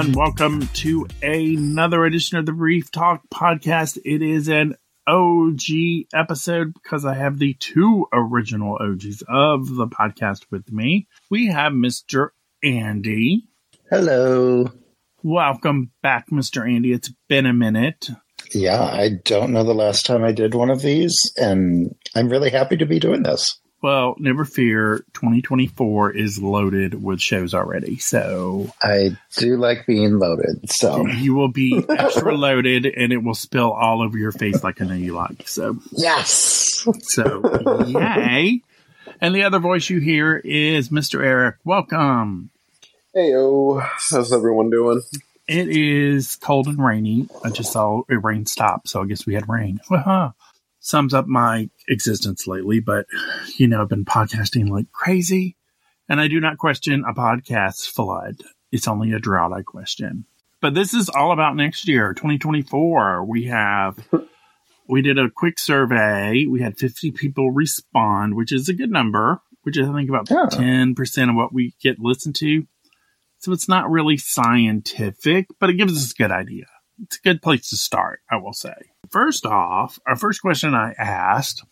everyone. Welcome to another edition of the Brief Talk podcast. It is an OG episode because I have the two original OGs of the podcast with me. We have Mr. Andy. Hello. Welcome back, Mr. Andy. It's been a minute. Yeah, I don't know the last time I did one of these, and I'm really happy to be doing this. Well, never fear. 2024 is loaded with shows already. So I do like being loaded. So you will be extra loaded and it will spill all over your face like I know you like. So, yes. So, yay. And the other voice you hear is Mr. Erik. Welcome. Hey, yo. How's everyone doing? It is cold and rainy. I just saw it rain stop. So I guess we had rain. Uh-huh sums up my existence lately, but you know, I've been podcasting like crazy and I do not question a podcast flood. It's only a drought I question. But this is all about next year, 2024. We have, we did a quick survey. We had 50 people respond, which is a good number, which is I think about yeah. 10% of what we get listened to. So it's not really scientific, but it gives us a good idea. It's a good place to start, I will say. First off, our first question I asked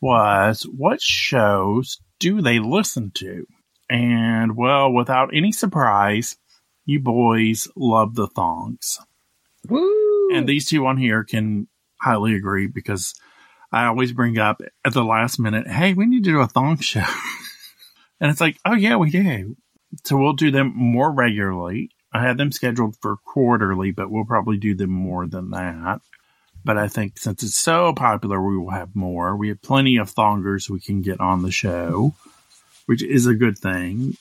was what shows do they listen to? And well, without any surprise, you boys love the thongs. Woo! And these two on here can highly agree because I always bring up at the last minute, hey, we need to do a thong show. and it's like, oh, yeah, we do. So we'll do them more regularly. I had them scheduled for quarterly, but we'll probably do them more than that. But I think since it's so popular, we will have more. We have plenty of thongers we can get on the show, which is a good thing.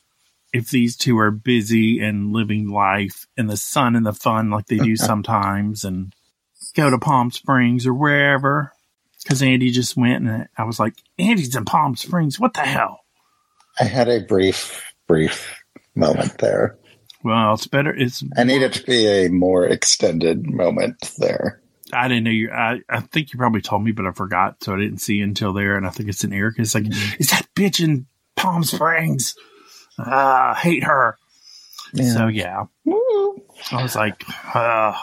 If these two are busy and living life in the sun and the fun like they do sometimes and go to Palm Springs or wherever. Because Andy just went and I was like, Andy's in Palm Springs. What the hell? I had a brief, brief moment there. Well, it's better. It's I need it to be a more extended moment there. I didn't know you. I, I think you probably told me, but I forgot, so I didn't see until there. And I think it's in Erik. It's like, mm-hmm. is that bitch in Palm Springs? Ah, uh, hate her. Yeah. So yeah, I was like, uh,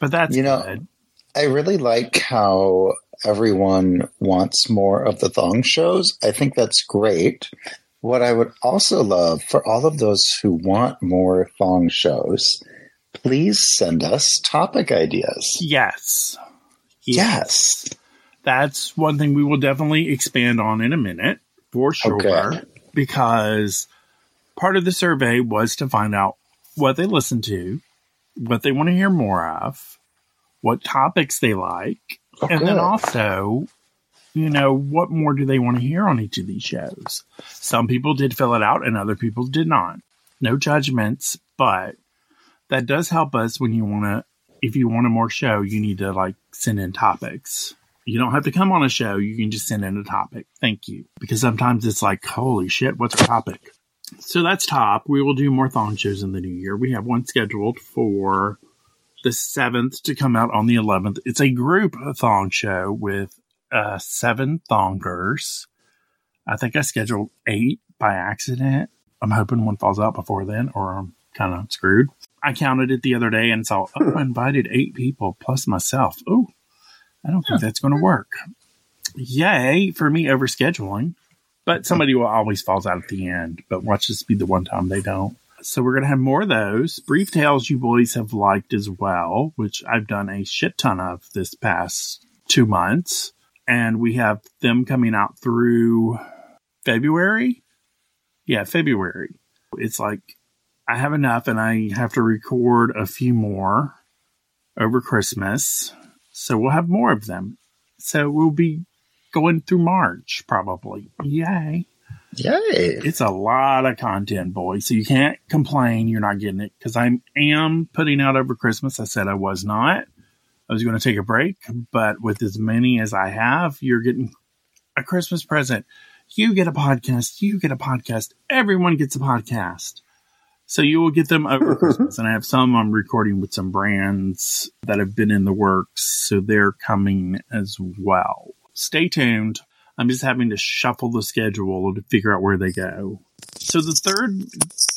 but that's you know, good. I really like how everyone wants more of the thong shows. I think that's great. What I would also love for all of those who want more thong shows please send us topic ideas. Yes. Yes. That's one thing we will definitely expand on in a minute for sure. Okay. Because part of the survey was to find out what they listen to, what they want to hear more of, what topics they like, okay. and then also, you know, what more do they want to hear on each of these shows? Some people did fill it out and other people did not. No judgments, but that does help us when you want to if you want a more show you need to like send in topics. You don't have to come on a show you can just send in a topic. Thank you. Because sometimes it's like holy shit what's our topic? So that's top. We will do more thong shows in the new year. We have one scheduled for the 7th to come out on the 11th it's a group thong show with uh, seven thongers. I think i scheduled eight by accident. I'm hoping one falls out before then or i'm kind of screwed I counted it the other day and saw, oh, I invited eight people plus myself. Oh, I don't think that's going to work. Yay for me over scheduling. But somebody will always falls out at the end. But watch this be the one time they don't. So we're going to have more of those. Brief tales you boys have liked as well, which I've done a shit ton of this past two months. And we have them coming out through February. Yeah, February. It's like I have enough and I have to record a few more over Christmas. So we'll have more of them. So we'll be going through March probably. Yay. Yay. It's a lot of content, boy. So you can't complain you're not getting it because I am putting out over Christmas. I said I was not. I was going to take a break, but with as many as I have, you're getting a Christmas present. You get a podcast. You get a podcast. Everyone gets a podcast. So you will get them over Christmas. And I have some I'm recording with some brands that have been in the works. So they're coming as well. Stay tuned. I'm just having to shuffle the schedule to figure out where they go. So the third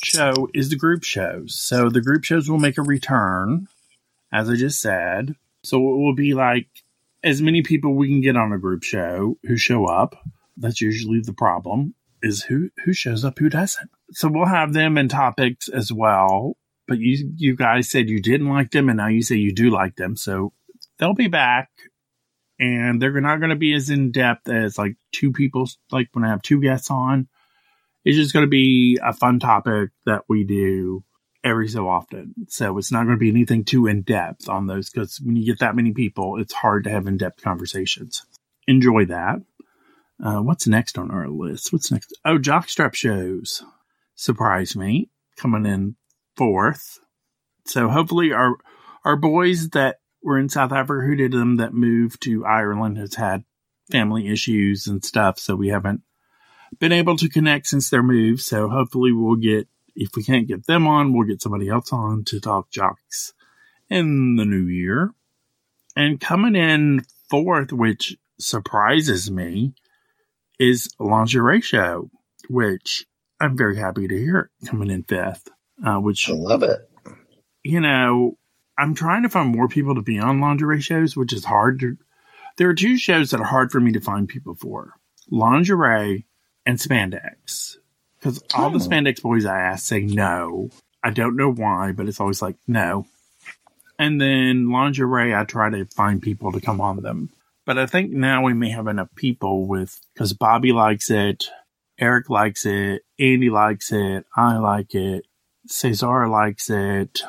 show is the group shows. So the group shows will make a return, as I just said. So it will be like as many people we can get on a group show who show up. That's usually the problem is who who shows up, who doesn't. So we'll have them in topics as well. But you you guys said you didn't like them, and now you say you do like them. So they'll be back, and they're not going to be as in depth as like two people. Like when I have two guests on, it's just going to be a fun topic that we do every so often. So it's not going to be anything too in depth on those because when you get that many people, it's hard to have in depth conversations. Enjoy that. Uh, what's next on our list? What's next? Oh, jockstrap shows. Surprise me. Coming in fourth. So hopefully our our boys that were in South Africa who did them that moved to Ireland has had family issues and stuff. So we haven't been able to connect since their move. So hopefully we'll get, if we can't get them on, we'll get somebody else on to talk jocks in the new year. And coming in fourth, which surprises me, is lingerie show, which I'm very happy to hear it coming in fifth. Uh, which I love it. You know, I'm trying to find more people to be on lingerie shows, which is hard to. There are two shows that are hard for me to find people for: lingerie and spandex. Because oh. all the oh. spandex boys I ask say no. I don't know why, but it's always like no. And then lingerie, I try to find people to come on them. But I think now we may have enough people with, because Bobby likes it, Erik likes it, Andy likes it, I like it, Cesar likes it,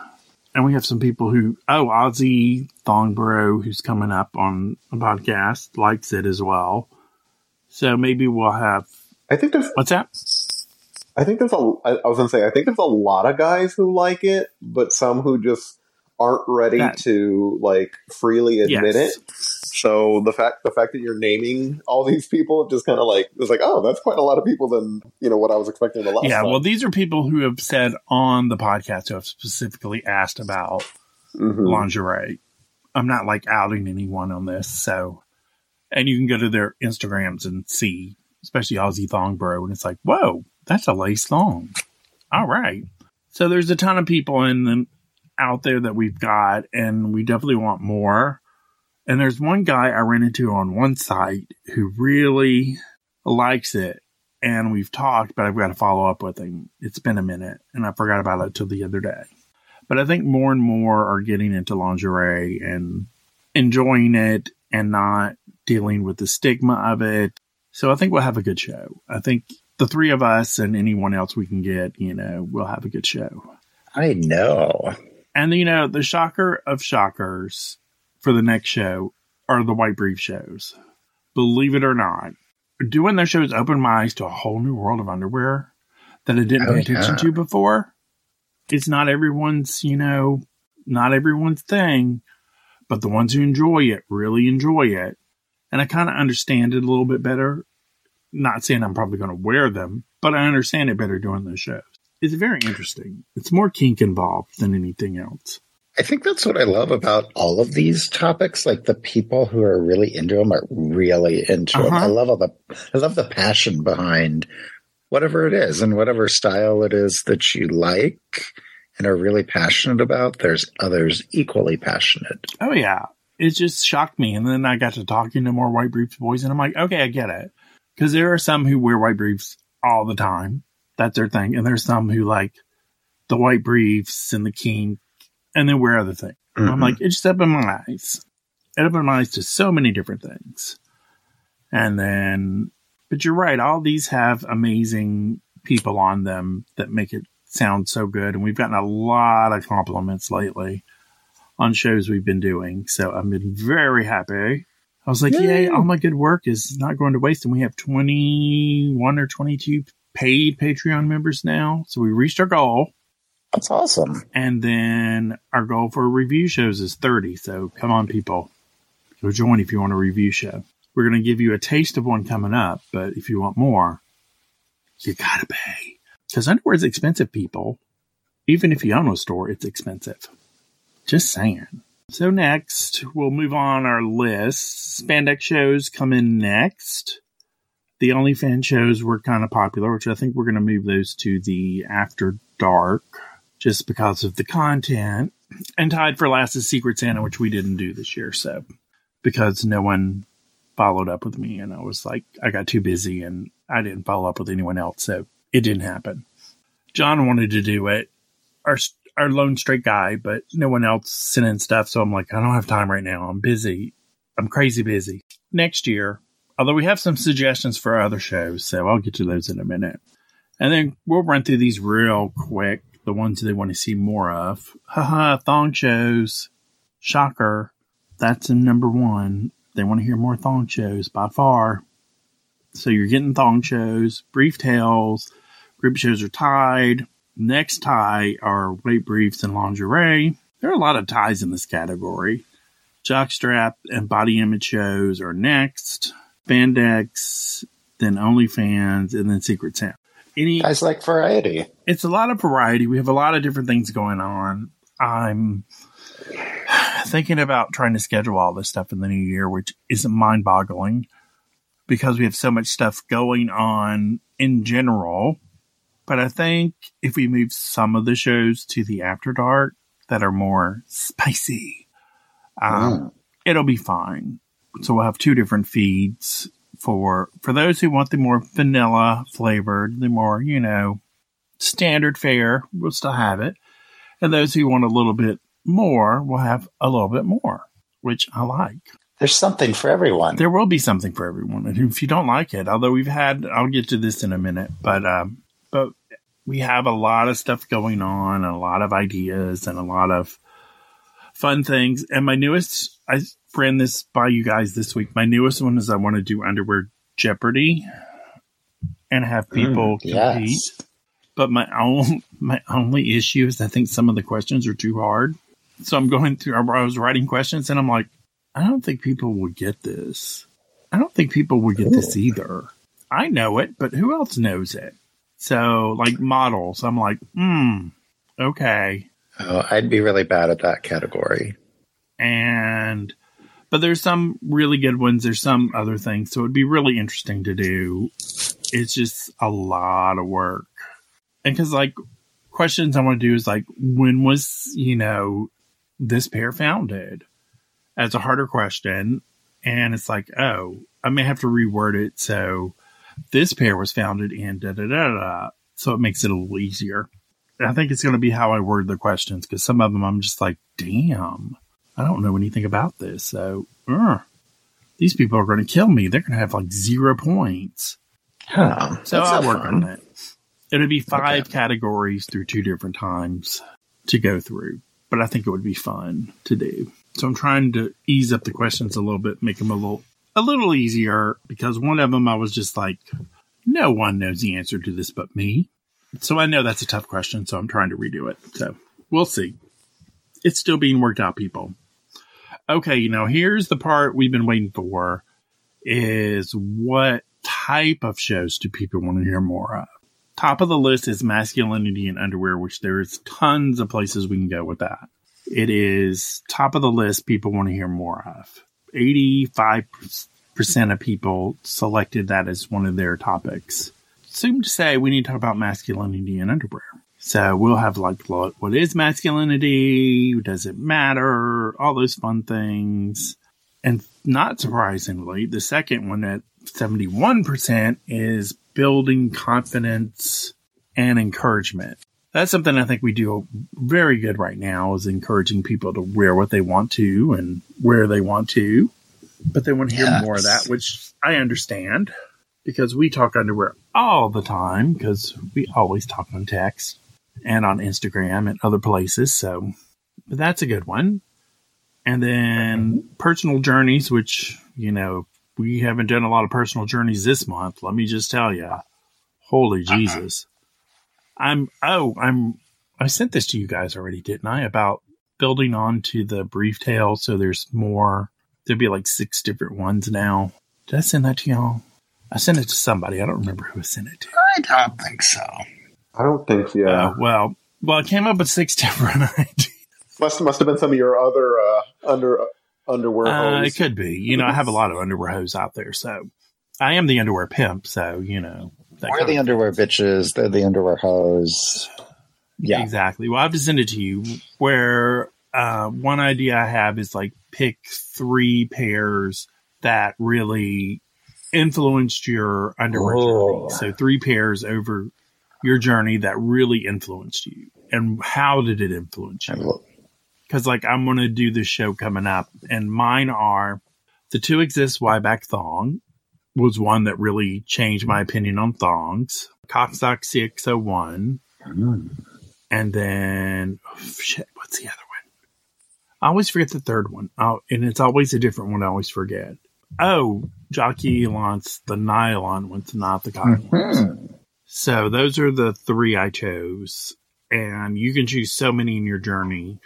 and we have some people who, oh, Ozzy Thongbro, who's coming up on a podcast, likes it as well. So maybe we'll have. I think there's. What's that? I think there's a. I was gonna say I think there's a lot of guys who like it, but some who just aren't ready that, to like freely admit yes. it. So the fact the fact that you're naming all these people just kind of like was like, oh, that's quite a lot of people than you know what I was expecting the last. Yeah, time. well, these are people who have said on the podcast who have specifically asked about mm-hmm. lingerie. I'm not like outing anyone on this, so and you can go to their Instagrams and see, especially Aussie Thong Bro, and it's like, whoa, that's a lace thong. All right. So there's a ton of people in the out there that we've got, and we definitely want more. And there's one guy I ran into on one site who really likes it. And we've talked, but I've got to follow up with him. It's been a minute and I forgot about it till the other day. But I think more and more are getting into lingerie and enjoying it and not dealing with the stigma of it. So I think we'll have a good show. I think the three of us and anyone else we can get, you know, we'll have a good show. I know. And you know, the shocker of shockers for the next show are the white brief shows. Believe it or not, doing those shows opened my eyes to a whole new world of underwear that I didn't oh, pay attention yeah. to before. It's not everyone's, you know, not everyone's thing, but the ones who enjoy it really enjoy it. And I kind of understand it a little bit better. Not saying I'm probably going to wear them, but I understand it better doing those shows it's very interesting. It's more kink involved than anything else. I think that's what I love about all of these topics. Like the people who are really into them are really into uh-huh. them. I love all the, I love the passion behind whatever it is and whatever style it is that you like and are really passionate about. There's others equally passionate. Oh yeah, it just shocked me. And then I got to talking to more white briefs boys, and I'm like, okay, I get it. Because there are some who wear white briefs all the time, that's their thing. And there's some who like the white briefs and the kink and then wear other things. Mm-hmm. I'm like, it just opened my eyes. It opened my eyes to so many different things. And then, but you're right. All these have amazing people on them that make it sound so good. And we've gotten a lot of compliments lately on shows we've been doing. So I've been very happy. I was like, yay, yay all my good work is not going to waste. And we have 21 or 22 paid Patreon members now. So we reached our goal. That's awesome. And then our goal for review shows is 30. So come on, people. Go join if you want a review show. We're going to give you a taste of one coming up, but if you want more, you got to pay. Because underwear is expensive, people. Even if you own a store, it's expensive. Just saying. So next, we'll move on our list. Spandex shows come in next. The OnlyFans shows were kind of popular, which I think we're going to move those to the After Dark just because of the content. And tied for last is Secret Santa, which we didn't do this year. So because no one followed up with me and I was like, I got too busy and I didn't follow up with anyone else. So it didn't happen. John wanted to do it. Our, our lone straight guy, but no one else sent in stuff. So I'm like, I don't have time right now. I'm busy. I'm crazy busy. Next year, although we have some suggestions for other shows, so I'll get to those in a minute. And then we'll run through these real quick, the ones they want to see more of. Haha, thong shows. Shocker. That's in number one. They want to hear more thong shows by far. So you're getting thong shows, brief tales, group shows are tied. Next tie are white briefs and lingerie. There are a lot of ties in this category. Jockstrap and body image shows are next. Spandex, then OnlyFans, and then Secret Santa. Any guys like variety. It's a lot of variety. We have a lot of different things going on. I'm thinking about trying to schedule all this stuff in the new year, which is mind boggling because we have so much stuff going on in general. But I think if we move some of the shows to the after dark that are more spicy, um, mm. it'll be fine. So we'll have two different feeds for for those who want the more vanilla flavored, the more you know standard fare. We'll still have it, and those who want a little bit more will have a little bit more, which I like. There's something for everyone. There will be something for everyone, and if you don't like it, although we've had, I'll get to this in a minute, but um, but we have a lot of stuff going on, a lot of ideas, and a lot of fun things. And my newest, I ran this by you guys this week. My newest one is I want to do underwear Jeopardy and have mm, people mm, compete. Yes. But my own my only issue is I think some of the questions are too hard. So I'm going through. I was writing questions and I'm like, I don't think people will get this. I don't think people will get Ooh. this either. I know it, but who else knows it? So like models, I'm like, hmm, okay. Oh, I'd be really bad at that category. And but there's some really good ones. There's some other things. So it'd be really interesting to do. It's just a lot of work. And cause like questions I want to do is like, when was, you know, this pair founded? As a harder question. And it's like, oh, I may have to reword it. So this pair was founded in da da da da. So it makes it a little easier. I think it's going to be how I word the questions because some of them I'm just like, damn. I don't know anything about this. So, uh, these people are going to kill me. They're going to have like zero points. Huh, so I'll work fun. on it. It'll be five okay. categories through two different times to go through, but I think it would be fun to do. So I'm trying to ease up the questions a little bit, make them a little, a little easier because one of them I was just like, no one knows the answer to this but me. So I know that's a tough question. So I'm trying to redo it. So we'll see. It's still being worked out, people okay, you know, here's the part we've been waiting for is what type of shows do people want to hear more of? Top of the list is masculinity and underwear, which there's tons of places we can go with that. It is top of the list people want to hear more of. 85% of people selected that as one of their topics. Soon to say we need to talk about masculinity and underwear. So we'll have like what is masculinity? Does it matter? All those fun things. And not surprisingly, the second one at 71% is building confidence and encouragement. That's something I think we do very good right now is encouraging people to wear what they want to and where they want to. But they want to hear yes. more of that, which I understand because we talk underwear all the time because we always talk on text and on Instagram and other places. So, that's a good one. And then personal journeys, which, you know, we haven't done a lot of personal journeys this month. Let me just tell you, holy uh-huh. Jesus. I'm, oh, I'm, I sent this to you guys already, didn't I? About building on to the brief tale. So there's more, there'd be like six different ones now. Did I send that to y'all? I sent it to somebody. I don't remember who I sent it to. I don't think so. I don't think so. Yeah. Uh, well, well, it came up with six different ideas. Must must have been some of your other uh, under underwear. Uh, it could be. You know, I have a lot of underwear hose out there, so I am the underwear pimp, so you know. We're the underwear bitches. They're the underwear hose. Yeah, exactly. Well, I have to send it to you. Where uh, one idea I have is like pick three pairs that really influenced your underwear oh. journey. So three pairs over your journey that really influenced you, and how did it influence you? Because like I'm going to do this show coming up, and mine are the two exist Y-back thong was one that really changed my opinion on thongs. CockSox CX01. Mm. And then, oh, shit, what's the other one? I always forget the third one. Oh, and it's always a different one I always forget. Oh, Jockey Elance, the nylon ones, not the cotton mm-hmm. ones. So those are the three I chose. And you can choose so many in your journey.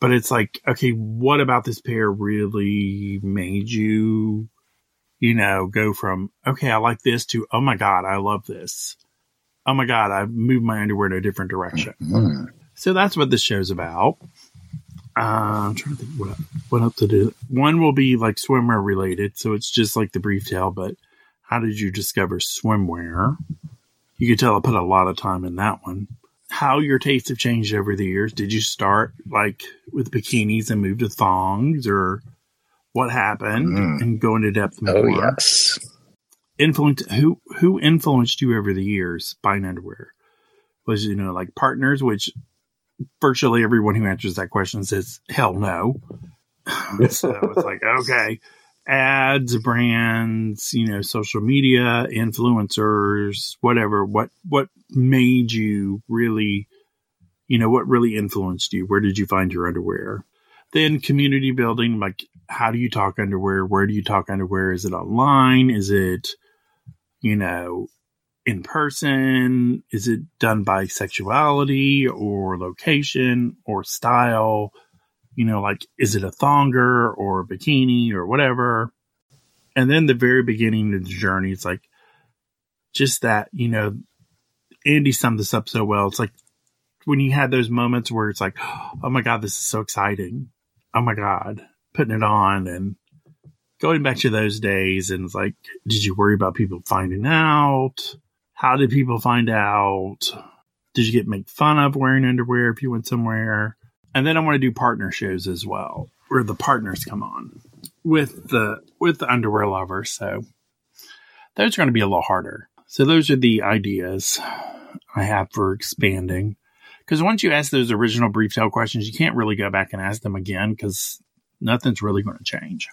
But it's like, okay, what about this pair really made you you know, go from, okay, I like this to, oh my God, I love this. Oh my God, I've moved my underwear in a different direction. Mm-hmm. So that's what this show's about. Uh, I'm trying to think what, what else to do. One will be like swimwear related. So it's just like the brief tale, but how did you discover swimwear? You could tell I put a lot of time in that one. How your tastes have changed over the years. Did you start like with bikinis and move to thongs or what happened mm. and go into depth more. Oh yes. Influence who who influenced you over the years buying underwear? Was you know like partners, which virtually everyone who answers that question says hell no. so it's like okay, ads, brands, you know, social media, influencers, whatever. What what made you really, you know, what really influenced you? Where did you find your underwear? Then community building, like how do you talk underwear? Where do you talk underwear? Is it online? Is it, you know, in person? Is it done by sexuality or location or style? You know, like, is it a thonger or a bikini or whatever? And then the very beginning of the journey, it's like just that, you know, Andy summed this up so well. It's like when you had those moments where it's like, oh my God, this is so exciting. Oh my God putting it on and going back to those days and it's like, did you worry about people finding out? How did people find out? Did you get made fun of wearing underwear if you went somewhere? And then I want to do partner shows as well, where the partners come on with the with the underwear lover. So those are going to be a little harder. So those are the ideas I have for expanding. Because once you ask those original brief tale questions, you can't really go back and ask them again because nothing's really going to change.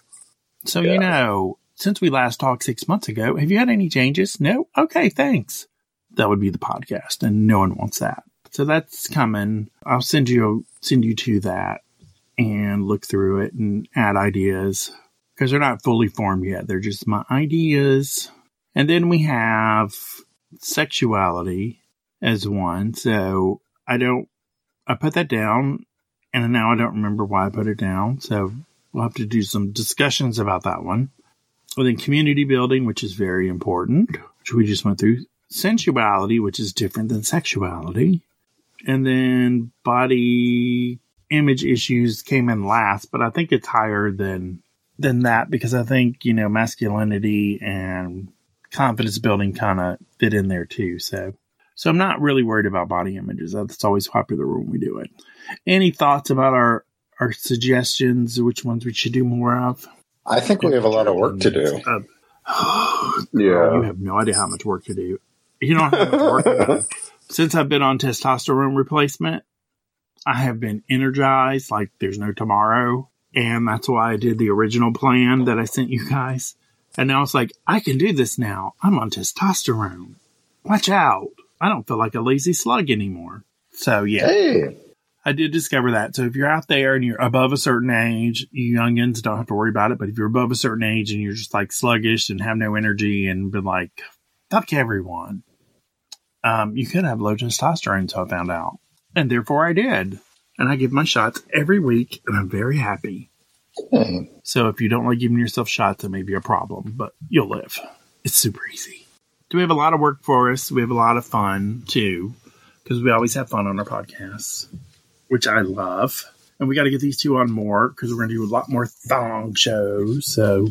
So, yeah. you know, since we last talked six months ago, have you had any changes? No? Okay, thanks. That would be the podcast, and no one wants that. So that's coming. I'll send you send you to that and look through it and add ideas because they're not fully formed yet. They're just my ideas. And then we have sexuality as one. So I don't I put that down and now I don't remember why I put it down. So we'll have to do some discussions about that one. Well, then community building, which is very important, which we just went through. Sensuality, which is different than sexuality. And then body image issues came in last, but I think it's higher than than that because I think, you know, masculinity and confidence building kind of fit in there too. So so I'm not really worried about body images. That's always popular when we do it. Any thoughts about our our suggestions? Which ones we should do more of? I think we have a lot of work to do. Uh, yeah, you have no idea how much work to do. You don't have much work. Since I've been on testosterone replacement, I have been energized like there's no tomorrow, and that's why I did the original plan that I sent you guys. And now it's like I can do this now. I'm on testosterone. Watch out. I don't feel like a lazy slug anymore. So yeah. Hey. I did discover that. So if you're out there and you're above a certain age, you youngins don't have to worry about it. But if you're above a certain age and you're just like sluggish and have no energy and been like, fuck everyone, um, you could have low testosterone. So I found out. And therefore I did. And I give my shots every week and I'm very happy. Hmm. So if you don't like giving yourself shots, it may be a problem, but you'll live. It's super easy do we have a lot of work for us? We have a lot of fun too, because we always have fun on our podcasts, which I love. And we got to get these two on more because we're going to do a lot more thong shows. So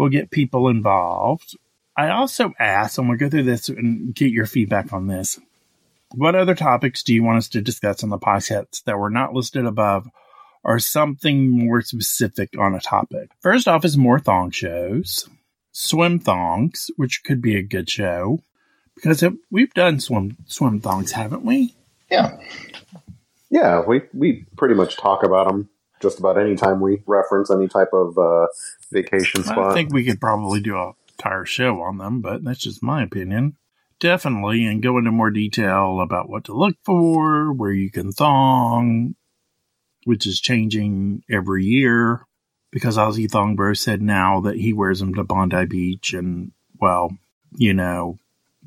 We'll get people involved. I also asked, and we'll go through this and get your feedback on this. What other topics do you want us to discuss on the podcast that were not listed above or something more specific on a topic? First off is more thong shows, swim thongs, which could be a good show because it, we've done swim swim thongs, haven't we? Yeah. Yeah, we, we pretty much talk about them just about any time we reference any type of uh, vacation spot. I think we could probably do a entire show on them, but that's just my opinion. Definitely, and go into more detail about what to look for, where you can thong, which is changing every year because Aussie Thong Bro said now that he wears them to Bondi Beach, and well, you know,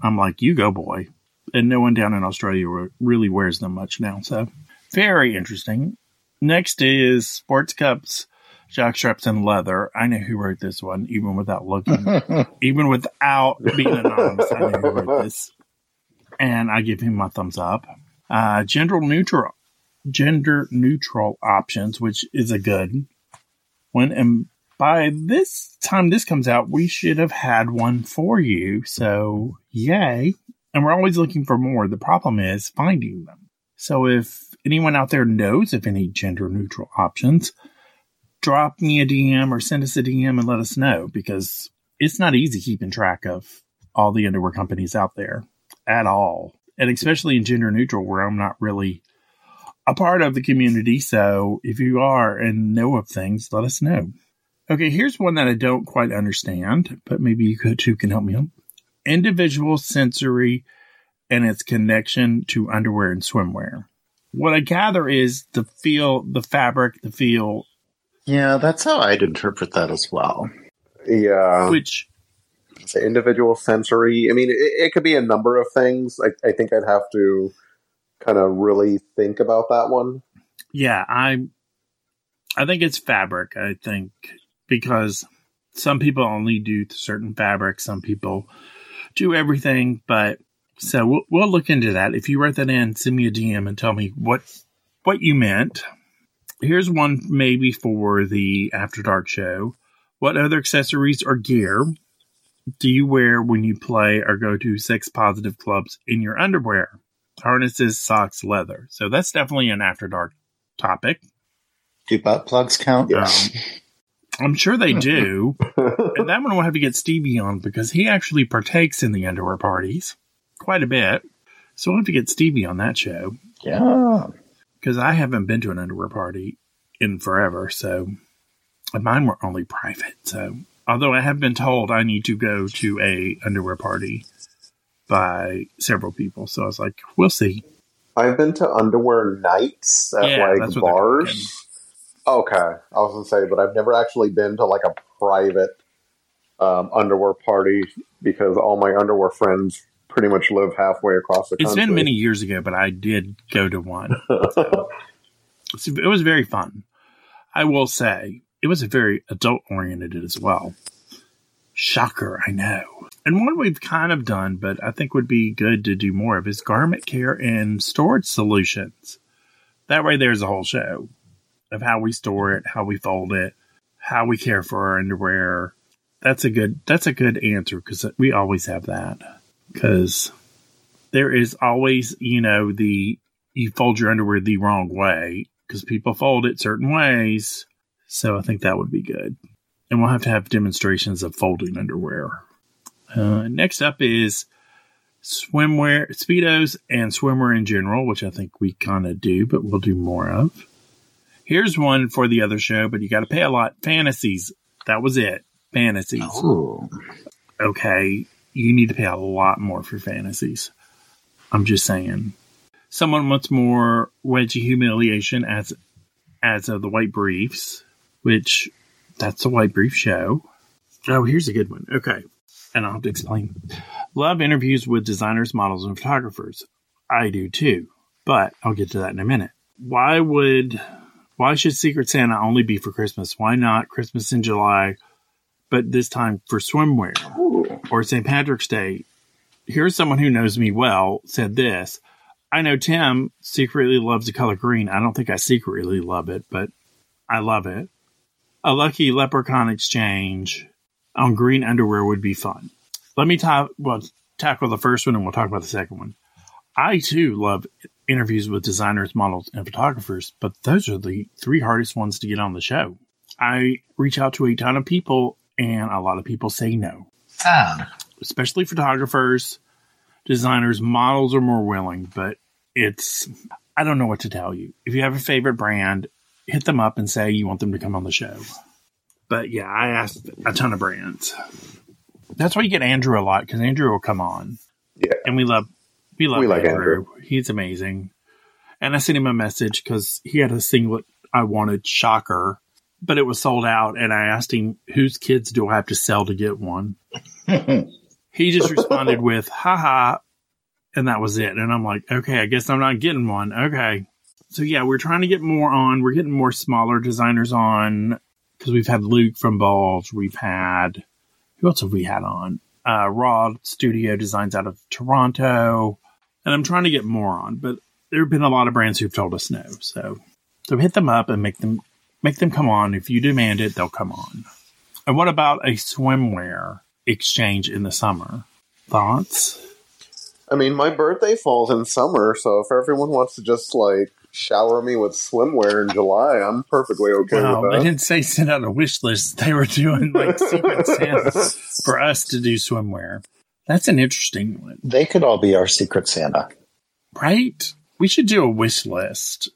I'm like, you go, boy. And no one down in Australia really wears them much now, so very interesting. Next is Sports Cups jockstraps and leather. I know who wrote this one, even without looking, even without being anonymous. I know who wrote this, and I give him my thumbs up. Uh, gender neutral, gender neutral options, which is a good one. And by this time this comes out, we should have had one for you. So yay! And we're always looking for more. The problem is finding them. So if anyone out there knows of any gender neutral options, drop me a DM or send us a DM and let us know because it's not easy keeping track of all the underwear companies out there at all. And especially in gender neutral, where I'm not really a part of the community. So if you are and know of things, let us know. Okay, here's one that I don't quite understand, but maybe you could, too can help me out. Individual sensory and its connection to underwear and swimwear. What I gather is the feel, the fabric, the feel, yeah, that's how I'd interpret that as well. Yeah. Uh, Which the individual sensory. I mean, it, it, could be a number of things. I, I think I'd have to kind of really think about that one. Yeah, I I think it's fabric. I think because some people only do certain fabrics, some people do everything. But so we'll, we'll look into that. If you write that in, send me a DM and tell me what what you meant here's one maybe for the After Dark show. What other accessories or gear do you wear when you play or go to sex positive clubs in your underwear? Harnesses, socks, leather. So that's definitely an After Dark topic. Do butt plugs count? Yes. Um, I'm sure they do. and that one we'll have to get Stevie on because he actually partakes in the underwear parties quite a bit. So we'll have to get Stevie on that show. Yeah because I haven't been to an underwear party in forever. So mine were only private. So although I have been told I need to go to a underwear party by several people, so I was like, we'll see. I've been to underwear nights at yeah, like bars. Okay, I was gonna say, but I've never actually been to like a private um, underwear party because all my underwear friends pretty much live halfway across the country. It's been many years ago, but I did go to one. So it was very fun. I will say it was a very adult oriented as well. Shocker, I know. And one we've kind of done, but I think would be good to do more of is garment care and storage solutions. That way, there's a whole show of how we store it, how we fold it, how we care for our underwear. That's a good. That's a good answer because we always have that because there is always, you know, the you fold your underwear the wrong way because people fold it certain ways. So I think that would be good. And we'll have to have demonstrations of folding underwear. Uh, next up is swimwear, Speedos, and swimwear in general, which I think we kind of do, but we'll do more of. Here's one for the other show, but you got to pay a lot. Fantasies. That was it. Fantasies. Oh. Okay you need to pay a lot more for fantasies. I'm just saying. Someone wants more wedgie humiliation as as of the white briefs, which that's a white brief show. Oh, here's a good one. Okay. And I'll have to explain. Love interviews with designers, models, and photographers. I do too, but I'll get to that in a minute. Why would why should Secret Santa only be for Christmas? Why not Christmas in July but this time for swimwear Ooh. or St. Patrick's Day. Here's someone who knows me well said this. I know Tim secretly loves the color green. I don't think I secretly love it, but I love it. A lucky leprechaun exchange on green underwear would be fun. Let me ta- well, tackle the first one and we'll talk about the second one. I too love interviews with designers, models, and photographers, but those are the three hardest ones to get on the show. I reach out to a ton of people and a lot of people say no. Sad. Especially photographers, designers, models are more willing, but it's, I don't know what to tell you. If you have a favorite brand, hit them up and say you want them to come on the show. But yeah, I asked a ton of brands. That's why you get Andrew a lot because Andrew will come on. Yeah. And we love, we love we Andrew. Like Andrew. He's amazing. And I sent him a message because he had a singlet I wanted, Shocker, but it was sold out. And I asked him, whose kids do I have to sell to get one? he just responded with, haha. And that was it. And I'm like, okay, I guess I'm not getting one. Okay. So yeah, we're trying to get more on. We're getting more smaller designers on because we've had Luke from Bulge. We've had, who else have we had on? Uh, Raw Studio Designs out of Toronto. And I'm trying to get more on, but there have been a lot of brands who've told us no. So, so hit them up and make them make them come on. If you demand it, they'll come on. And what about a swimwear exchange in the summer? Thoughts? I mean, my birthday falls in summer, so if everyone wants to just like shower me with swimwear in July, I'm perfectly okay wow, with that. They didn't say send out a wish list. They were doing like secret Santa for us to do swimwear. That's an interesting one. They could all be our secret Santa. Right? We should do a wish list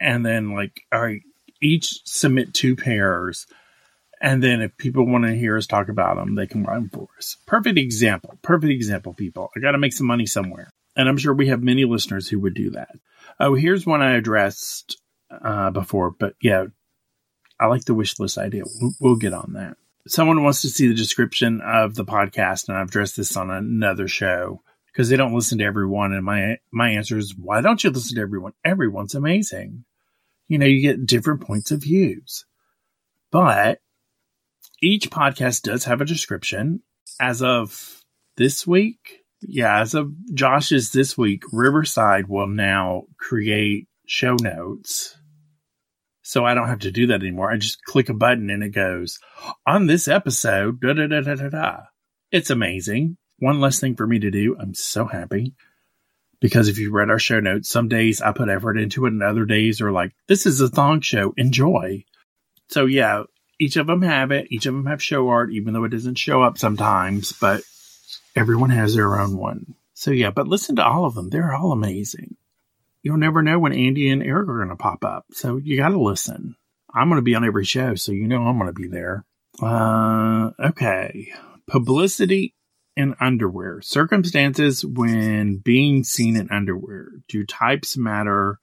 and then like all right, each submit two pairs. And then if people want to hear us talk about them, they can run for us. Perfect example. Perfect example, people. I got to make some money somewhere. And I'm sure we have many listeners who would do that. Oh, here's one I addressed uh, before, but yeah, I like the wish list idea. We'll, we'll get on that. Someone wants to see the description of the podcast, and I've addressed this on another show because they don't listen to everyone. And my my answer is, why don't you listen to everyone? Everyone's amazing you know, you get different points of views. But each podcast does have a description. As of this week, yeah, as of Josh's this week, Riverside will now create show notes. So I don't have to do that anymore. I just click a button and it goes on this episode. Da da da da da da. It's amazing. One less thing for me to do. I'm so happy because if you read our show notes, some days I put effort into it and other days are like, this is a thong show. Enjoy. So yeah, each of them have it. Each of them have show art, even though it doesn't show up sometimes, but everyone has their own one. So yeah, but listen to all of them. They're all amazing. You'll never know when Andy and Erik are going to pop up. So you got to listen. I'm going to be on every show. So you know I'm going to be there. Uh, okay. Publicity in underwear. Circumstances when being seen in underwear. Do types matter?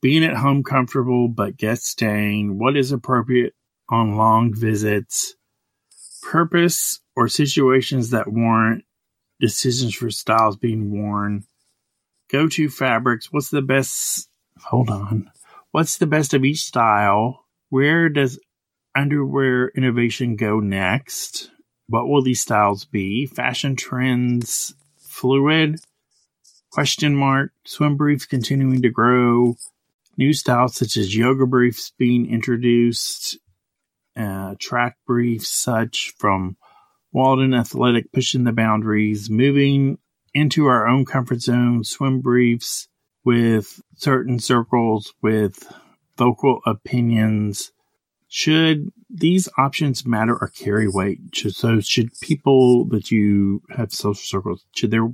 Being at home comfortable but guest staying. What is appropriate on long visits? Purpose or situations that warrant decisions for styles being worn. Go to fabrics. What's the best? Hold on. What's the best of each style? Where does underwear innovation go next? What will these styles be? Fashion trends, fluid, question mark, swim briefs continuing to grow, new styles such as yoga briefs being introduced, uh, track briefs such from Walden Athletic pushing the boundaries, moving into our own comfort zone, swim briefs with certain circles with vocal opinions. Should these options matter or carry weight? So should people that you have social circles, should their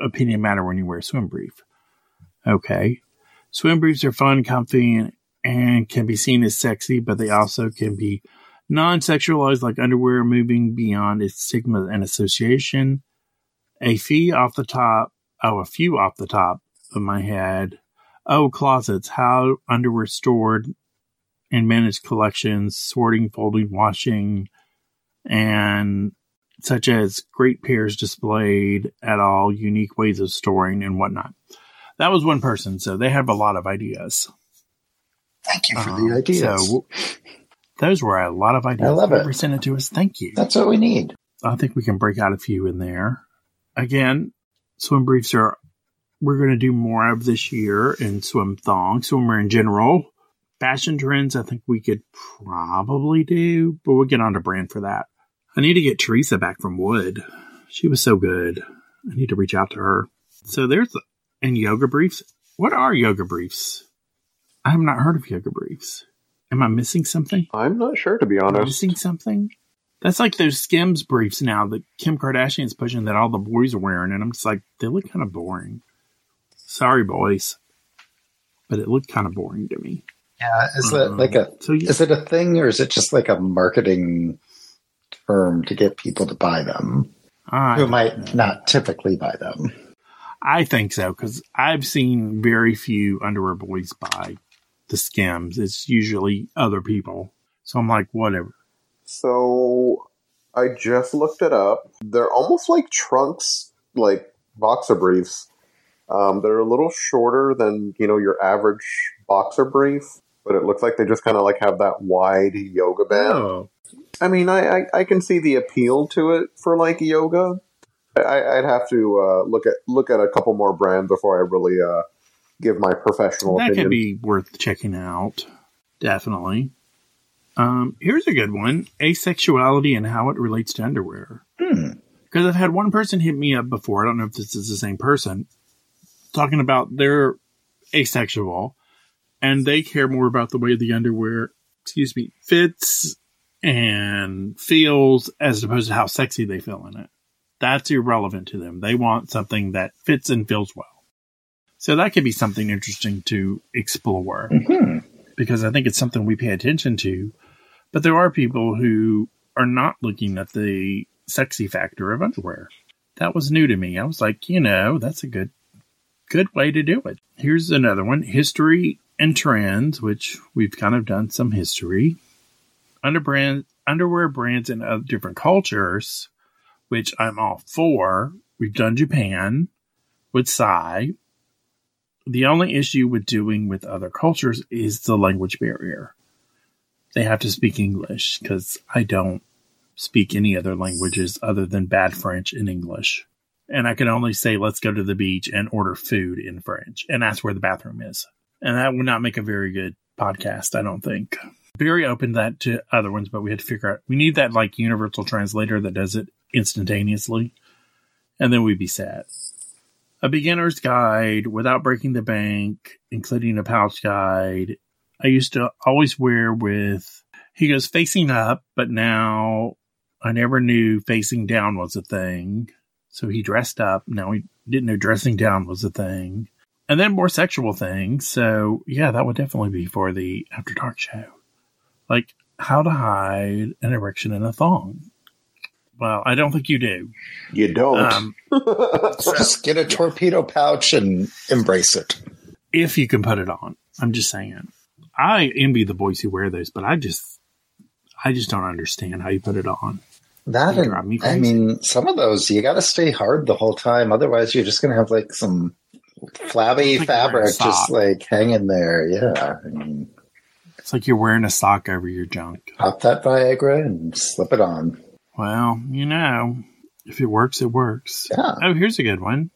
opinion matter when you wear a swim brief? Okay. Swim briefs are fun, comfy, and, can be seen as sexy, but they also can be non-sexualized like underwear moving beyond its stigma and association. A fee off the top, oh, a few off the top of my head. Oh, closets, how underwear stored and manage collections, sorting, folding, washing, and such as great pairs displayed at all, unique ways of storing and whatnot. That was one person, so they have a lot of ideas. Thank you for um, the ideas. So those were a lot of ideas. I love it. Sent it to us. Thank you. That's what we need. I think we can break out a few in there. Again, swim briefs are we're going to do more of this year in swim thong, swimwear in general fashion trends, I think we could probably do, but we'll get on to brand for that. I need to get Teresa back from Wood. She was so good. I need to reach out to her. So there's the, and yoga briefs. What are yoga briefs? I have not heard of yoga briefs. Am I missing something? I'm not sure to be honest. missing something? That's like those Skims briefs now that Kim Kardashian's pushing that all the boys are wearing, and I'm just like, they look kind of boring. Sorry, boys, but it looked kind of boring to me. Yeah, is that um, like a so you, is it a thing or is it just like a marketing term to get people to buy them I who might not typically buy them? I think so because I've seen very few underwear boys buy the skims. It's usually other people. So I'm like, whatever. So I just looked it up. They're almost like trunks, like boxer briefs. Um, they're a little shorter than you know your average boxer brief, but it looks like they just kind of like have that wide yoga band. Oh. I mean, I, I, I can see the appeal to it for like yoga. I, would have to uh, look at look at a couple more brands before I really uh, give my professional that opinion. could be worth checking out. Definitely. Um, here's a good one: asexuality and how it relates to underwear. Because hmm. I've had one person hit me up before. I don't know if this is the same person talking about they're asexual and they care more about the way the underwear, excuse me, fits and feels as opposed to how sexy they feel in it. That's irrelevant to them. They want something that fits and feels well. So that could be something interesting to explore mm-hmm. because I think it's something we pay attention to. But there are people who are not looking at the sexy factor of underwear. That was new to me. I was like, you know, that's a good good way to do it. Here's another one. History and trends, which we've kind of done some history. Underbrand underwear brands in other different cultures, which I'm all for. We've done Japan with Psy. The only issue with doing with other cultures is the language barrier. They have to speak English because I don't speak any other languages other than bad French and English. And I can only say, let's go to the beach and order food in French. And that's where the bathroom is. And that would not make a very good podcast, I don't think. Very open that to other ones, but we had to figure out we need that like universal translator that does it instantaneously. And then we'd be set a beginner's guide without breaking the bank, including a pouch guide. I used to always wear with, he goes facing up, but now I never knew facing down was a thing. So he dressed up. Now he didn't know dressing down was a thing. And then more sexual things. So yeah, that would definitely be for the After Dark show. Like how to hide an erection in a thong. Well, I don't think you do. You don't. Um, so, just get a torpedo pouch and embrace it. If you can put it on. I'm just saying. I envy the boys who wear those, but I just, I just don't understand how you put it on. That and, me I mean, some of those you got to stay hard the whole time. Otherwise, you're just going to have like some flabby like fabric just like hanging there. Yeah. I mean, it's like you're wearing a sock over your junk. Pop that Viagra and slip it on. Well, you know, if it works, it works. Yeah. Oh, here's a good one.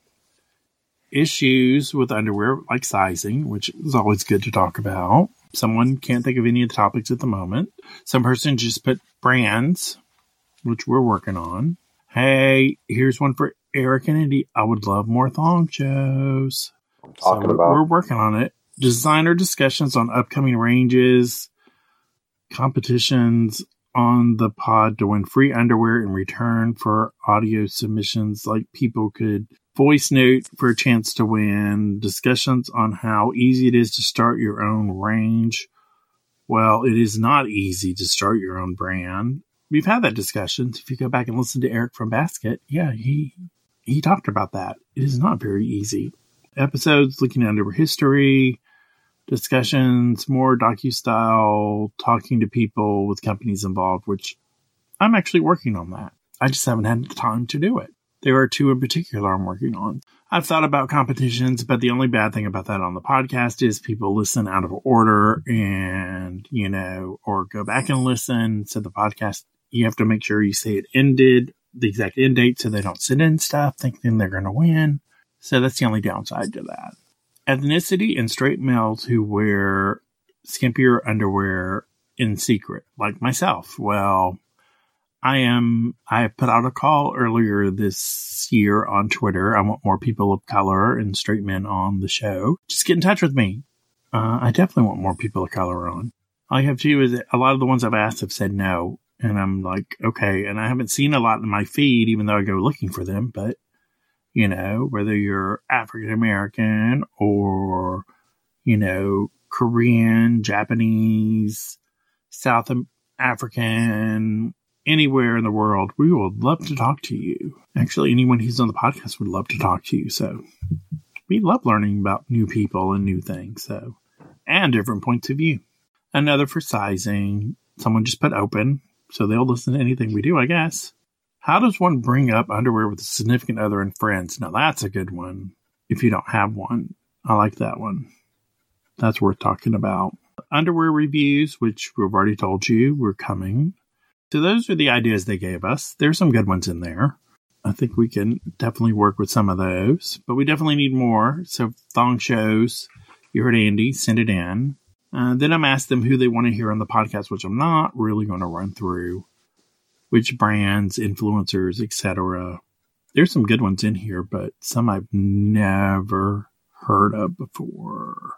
Issues with underwear like sizing, which is always good to talk about. Someone can't think of any of the topics at the moment. Some person just put brands, which we're working on. Hey, here's one for Erik and Andy. I would love more thong shows. Talking so about. We're working on it. Designer discussions on upcoming ranges, competitions, on the pod to win free underwear in return for audio submissions. Like people could voice note for a chance to win, discussions on how easy it is to start your own range. Well, it is not easy to start your own brand. We've had that discussion. If you go back and listen to Eric from Basket, yeah, he he talked about that. It is not very easy. Episodes looking at underwear history, discussions, more docu style, talking to people with companies involved, which I'm actually working on that. I just haven't had the time to do it. There are two in particular I'm working on. I've thought about competitions, but the only bad thing about that on the podcast is people listen out of order and, you know, or go back and listen. So the podcast, you have to make sure you say it ended, the exact end date, so they don't send in stuff thinking they're going to win. So that's the only downside to that ethnicity and straight males who wear skimpier underwear in secret, like myself. Well, I am, I put out a call earlier this year on Twitter. I want more people of color and straight men on the show. Just get in touch with me. Uh, I definitely want more people of color on. All you have to do is a lot of the ones I've asked have said no. And I'm like, okay. And I haven't seen a lot in my feed, even though I go looking for them. But, you know, whether you're African American or, you know, Korean, Japanese, South African, anywhere in the world, we would love to talk to you. Actually, anyone who's on the podcast would love to talk to you. So we love learning about new people and new things. So, and different points of view. Another for sizing. Someone just put open, so they'll listen to anything we do, I guess. How does one bring up underwear with a significant other and friends? Now that's a good one. If you don't have one, I like that one. That's worth talking about. Underwear reviews, which we've already told you were coming. So those are the ideas they gave us. There's some good ones in there. I think we can definitely work with some of those, but we definitely need more. So thong shows, you heard Andy, send it in. Uh, then I'm asked them who they want to hear on the podcast, which I'm not really going to run through. Which brands, influencers, etc. There's some good ones in here, but some I've never heard of before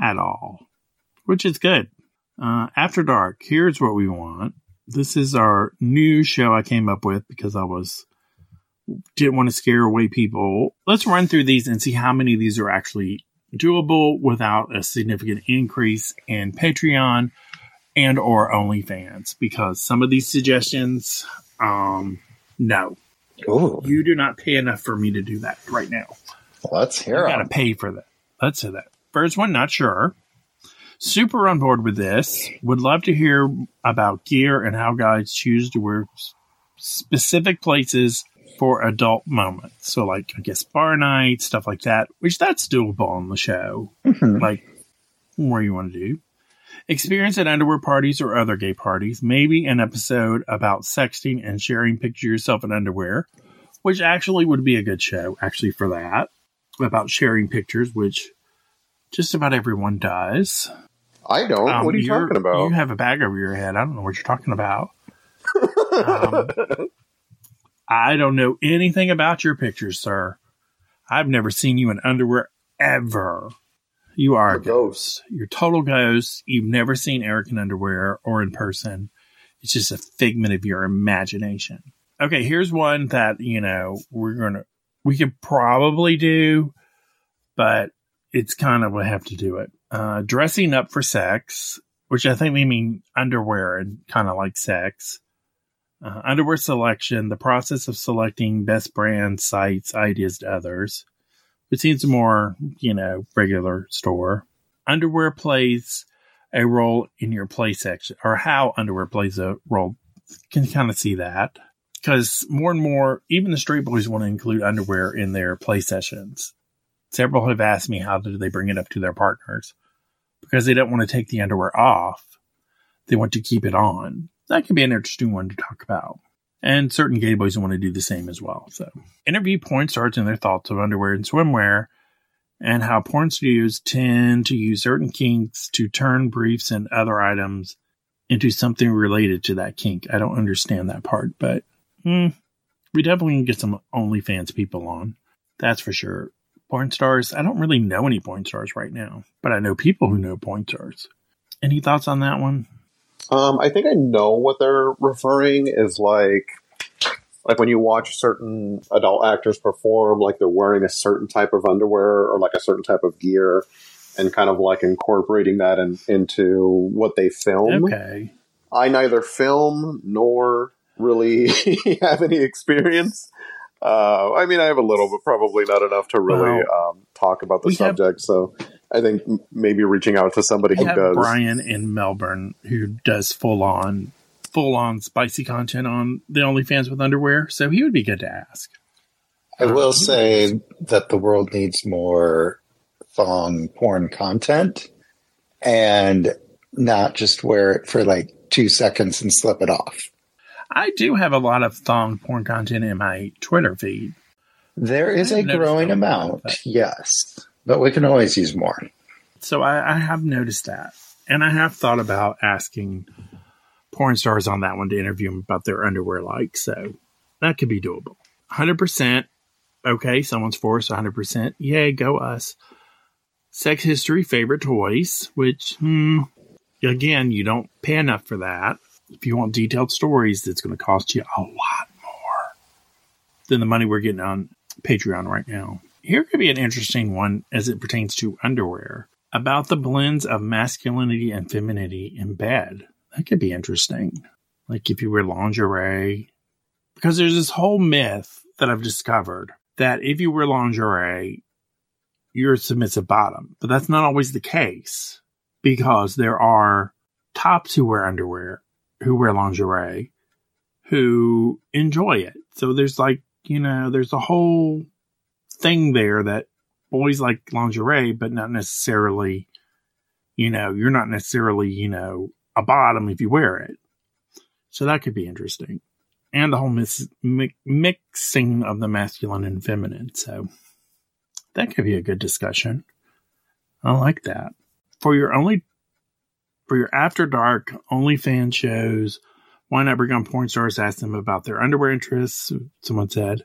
at all, which is good. Uh, After Dark, here's what we want. This is our new show I came up with because I was didn't want to scare away people. Let's run through these and see how many of these are actually doable without a significant increase in Patreon and or OnlyFans because some of these suggestions, um, no, Ooh. you do not pay enough for me to do that right now. Let's hear it. Got to pay for that. Let's hear that. First one, not sure. Super on board with this. Would love to hear about gear and how guys choose to wear specific places for adult moments. So, like, I guess bar night, stuff like that, which that's doable on the show. Mm-hmm. Like, where you want to do. Experience at underwear parties or other gay parties. Maybe an episode about sexting and sharing pictures of yourself in underwear, which actually would be a good show, actually, for that. About sharing pictures, which just about everyone does. I don't. Um, what are you talking about? You have a bag over your head. I don't know what you're talking about. um, I don't know anything about your pictures, sir. I've never seen you in underwear ever. You are a ghost. You're total ghost. You've never seen Erik in underwear or in person. It's just a figment of your imagination. Okay, here's one that, you know, we're going to, we could probably do, but it's kind of, we have to do it. Uh, dressing up for sex, which I think we mean underwear and kind of like sex uh, underwear selection, the process of selecting best brand sites, ideas to others. It seems more, you know, regular store. Underwear plays a role in your play section, or how underwear plays a role. Can kind of see that because more and more, even the straight boys want to include underwear in their play sessions. Several have asked me how do they bring it up to their partners because they don't want to take the underwear off. They want to keep it on that could be an interesting one to talk about. And certain gay boys want to do the same as well. So, interview porn stars and their thoughts of underwear and swimwear, and how porn studios tend to use certain kinks to turn briefs and other items into something related to that kink. I don't understand that part, but hmm, we definitely can get some OnlyFans people on. That's for sure. Porn stars, I don't really know any porn stars right now, but I know people who know porn stars. Any thoughts on that one? Um, I think I know what they're referring is like like when you watch certain adult actors perform, like they're wearing a certain type of underwear or like a certain type of gear, and kind of like incorporating that in, into what they film. Okay. I neither film nor really have any experience. Uh, I mean, I have a little, but probably not enough to really um, talk about the subject. Have, so I think maybe reaching out to somebody who does. Brian in Melbourne who does full on, full on spicy content on the OnlyFans with underwear, so he would be good to ask. I will um, say that the world needs more thong porn content, and not just wear it for like two seconds and slip it off. I do have a lot of thong porn content in my Twitter feed. There is a growing amount, yes but we can always use more. So I, I have noticed that, and I have thought about asking porn stars on that one to interview them about their underwear like. So that could be doable. 100%. Okay, someone's for us 100%. Yay, go us. Sex history, favorite toys, which, hmm, again, you don't pay enough for that. If you want detailed stories, it's going to cost you a lot more than the money we're getting on Patreon right now. Here could be an interesting one as it pertains to underwear about the blends of masculinity and femininity in bed. That could be interesting. Like if you wear lingerie, because there's this whole myth that I've discovered that if you wear lingerie, you're a submissive bottom. But that's not always the case because there are tops who wear underwear, who wear lingerie, who enjoy it. So there's like, you know, there's a whole thing there that boys like lingerie, but not necessarily, you know, you're not necessarily, you know, a bottom if you wear it. So that could be interesting. And the whole mis- mi- mixing of the masculine and feminine. So that could be a good discussion. I like that. For your only, for your after dark OnlyFans shows, why not bring on porn stars? Ask them about their underwear interests. Someone said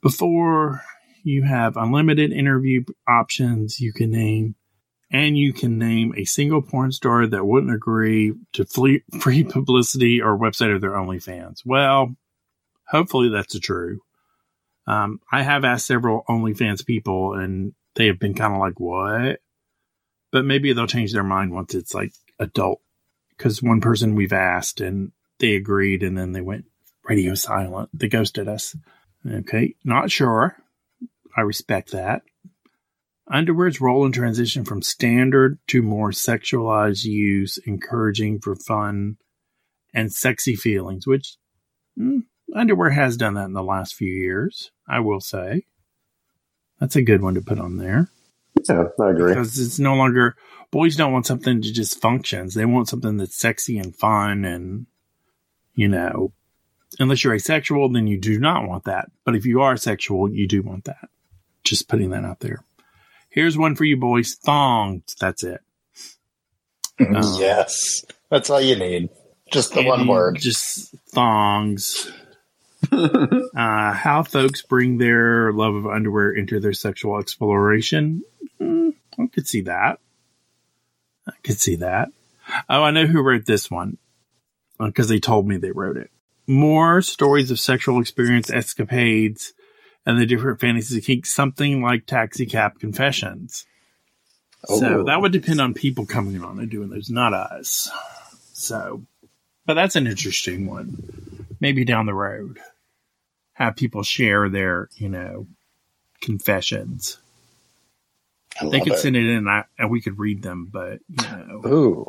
before you have unlimited interview options you can name, and you can name a single porn star that wouldn't agree to free publicity or website of their OnlyFans. Well, hopefully that's true. Um, I have asked several OnlyFans people, and they have been kind of like, "What?" But maybe they'll change their mind once it's like adult. Because one person we've asked, and they agreed, and then they went radio silent. They ghosted us. Okay, not sure. I respect that. Underwear's role in transition from standard to more sexualized use, encouraging for fun and sexy feelings, which mm, underwear has done that in the last few years, I will say. That's a good one to put on there. Yeah, I agree. Because it's no longer, boys don't want something to just functions. They want something that's sexy and fun and, you know, unless you're asexual, then you do not want that. But if you are sexual, you do want that. Just putting that out there. Here's one for you boys. Thongs. That's it. Um, yes. That's all you need. Just the one word. Just thongs. uh, how folks bring their love of underwear into their sexual exploration. Mm, I could see that. I could see that. Oh, I know who wrote this one because uh, they told me they wrote it. More stories of sexual experience escapades and the different fantasies of kink, something like Taxi Cab Confessions. Oh. So that would depend on people coming on and doing those, not us. So, but that's an interesting one. Maybe down the road, have people share their, you know, confessions. They could it. send it in and, I, and we could read them, but you know. Ooh,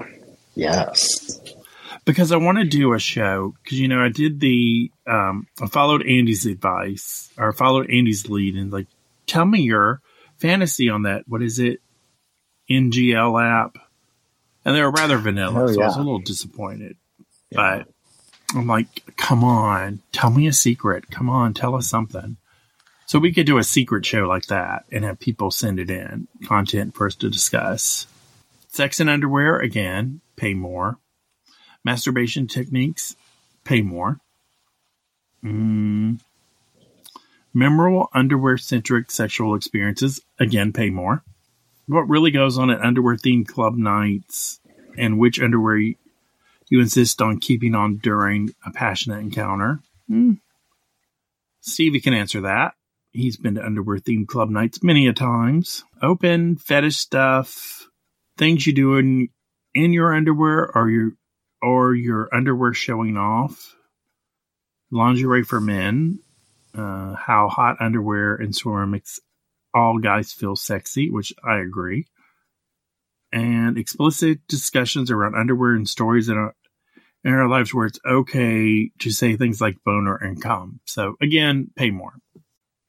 yes because I want to do a show because you know I did the um, I followed Andy's advice or followed Andy's lead and like tell me your fantasy on that. What is it? NGL app, and they were rather vanilla, oh, so I was a little disappointed. Yeah. But I'm like, come on, tell me a secret. Come on, tell us something. So we could do a secret show like that and have people send it in content for us to discuss. Sex and underwear again, pay more. Masturbation techniques pay more. Mm. Memorable underwear centric sexual experiences again pay more. What really goes on at underwear themed club nights and which underwear you, you, insist on keeping on during a passionate encounter? Mm. Stevie can answer that. He's been to underwear themed club nights many a times. Open fetish stuff, things you do in in your underwear or your or your underwear showing off, lingerie for men, uh, how hot underwear and swimwear makes all guys feel sexy, which I agree, and explicit discussions around underwear and stories in our, in our lives where it's okay to say things like boner and cum. So again, pay more.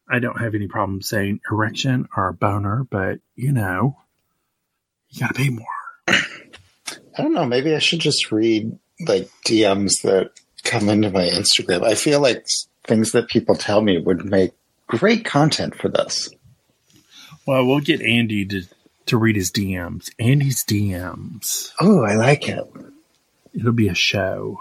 I don't have any problem saying erection or boner, but you know, you gotta pay more. I don't know. Maybe I should just read like DMs that come into my Instagram. I feel like things that people tell me would make great content for this. Well, we'll get Andy to to read his DMs. Andy's DMs. Oh, I like it. It'll be a show.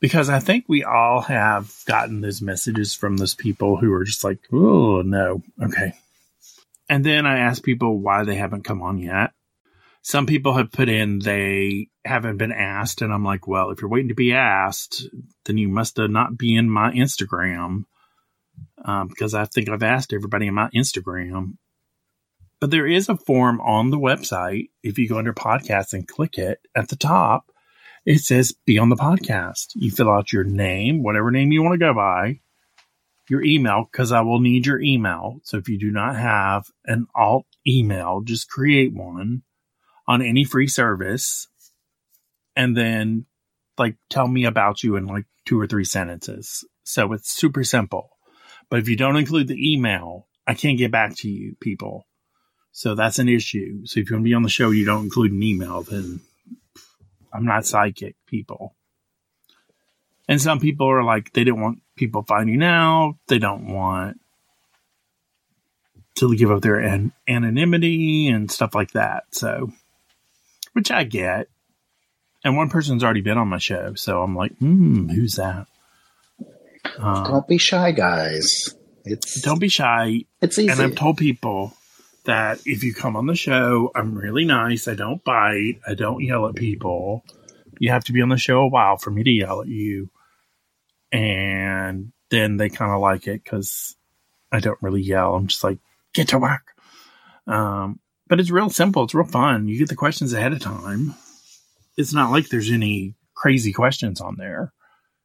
because I think we all have gotten those messages from those people who are just like, oh, no. Okay. And then I ask people why they haven't come on yet. Some people have put in they haven't been asked. And I'm like, well, if you're waiting to be asked, then you must not be in my Instagram. Um, because I think I've asked everybody in my Instagram. But there is a form on the website. If you go under podcasts and click it at the top, it says be on the podcast. You fill out your name, whatever name you want to go by, your email, because I will need your email. So if you do not have an alt email, just create one on any free service and then like tell me about you in like two or three sentences. So it's super simple. But if you don't include the email, I can't get back to you people. So that's an issue. So if you want to be on the show, you don't include an email, then I'm not psychic people. And some people are like, they didn't want people finding out. They don't want to give up their an- anonymity and stuff like that. So, which I get. And one person's already been on my show. So I'm like, hmm, who's that? Um, don't be shy, guys. It's don't be shy. It's easy. And I've told people that if you come on the show, I'm really nice. I don't bite. I don't yell at people. You have to be on the show a while for me to yell at you. And then they kind of like it because I don't really yell. I'm just like, get to work. Um, but it's real simple. It's real fun. You get the questions ahead of time. It's not like there's any crazy questions on there.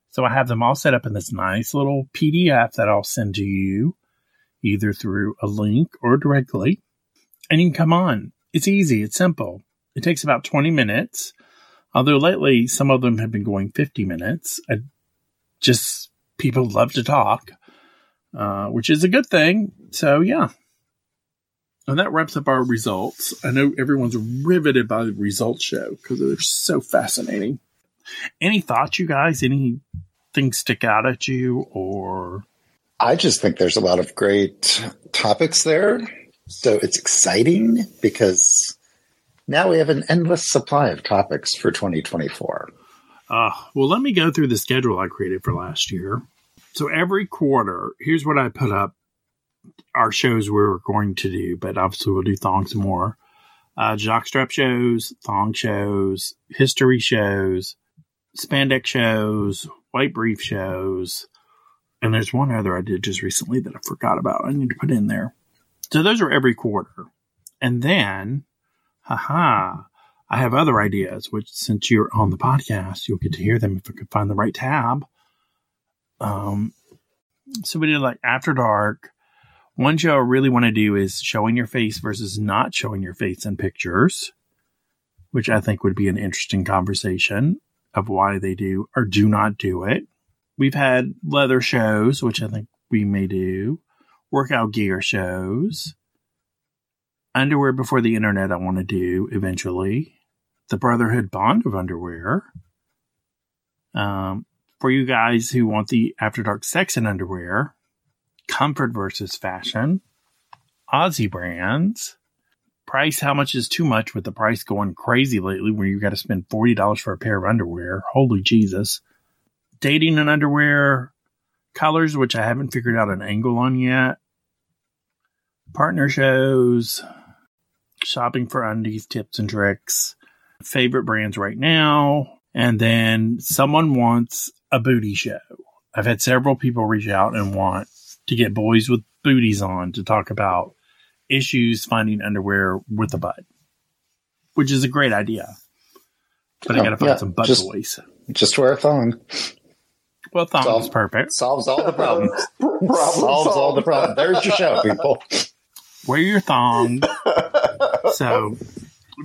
So I have them all set up in this nice little PDF that I'll send to you either through a link or directly and you can come on. It's easy. It's simple. It takes about 20 minutes. Although lately some of them have been going 50 minutes. I just people love to talk, uh, which is a good thing. So yeah. And that wraps up our results. I know everyone's riveted by the results show because they're so fascinating. Any thoughts, you guys? Anything stick out at you or? I just think there's a lot of great topics there. So it's exciting because now we have an endless supply of topics for 2024. Uh, well, let me go through the schedule I created for last year. So every quarter, here's what I put up our shows we are going to do, but obviously we'll do thongs more. Uh, jockstrap shows, thong shows, history shows, spandex shows, white brief shows, and there's one other I did just recently that I forgot about. I need to put in there. So those are every quarter. And then, haha, I have other ideas, which since you're on the podcast, you'll get to hear them if I could find the right tab. Um, so we did like After Dark. One show I really want to do is showing your face versus not showing your face in pictures, which I think would be an interesting conversation of why they do or do not do it. We've had leather shows, which I think we may do workout gear shows, underwear before the internet, I want to do eventually, the Brotherhood Bond of Underwear. Um, for you guys who want the After Dark sex and underwear, comfort versus fashion, Aussie brands, price, how much is too much with the price going crazy lately where you got to spend $40 for a pair of underwear. Holy Jesus. Dating and underwear, colors, which I haven't figured out an angle on yet, partner shows, shopping for undies, tips and tricks, favorite brands right now, and then someone wants a booty show. I've had several people reach out and want to get boys with booties on to talk about issues finding underwear with a butt, which is a great idea. But oh, I got to find yeah, some butt just, boys. Just wear a thong. Well, thong Solve, is perfect. Solves all the problems. Problem solves solved. all the problems. There's your show, people. Wear your thong. so,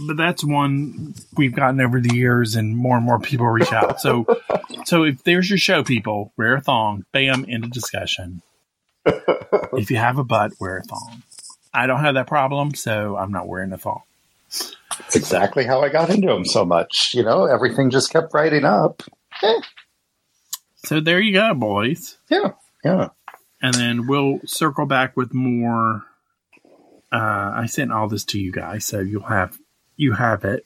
but that's one we've gotten over the years, and more and more people reach out. So, so if there's your show, people, wear a thong. Bam, end of discussion. if you have a butt, wear a thong. I don't have that problem, so I'm not wearing a thong. That's exactly how I got into them so much. You know, everything just kept writing up. Eh. So there you go, boys. Yeah, yeah. And then we'll circle back with more. Uh, I sent all this to you guys, so you'll have you have it.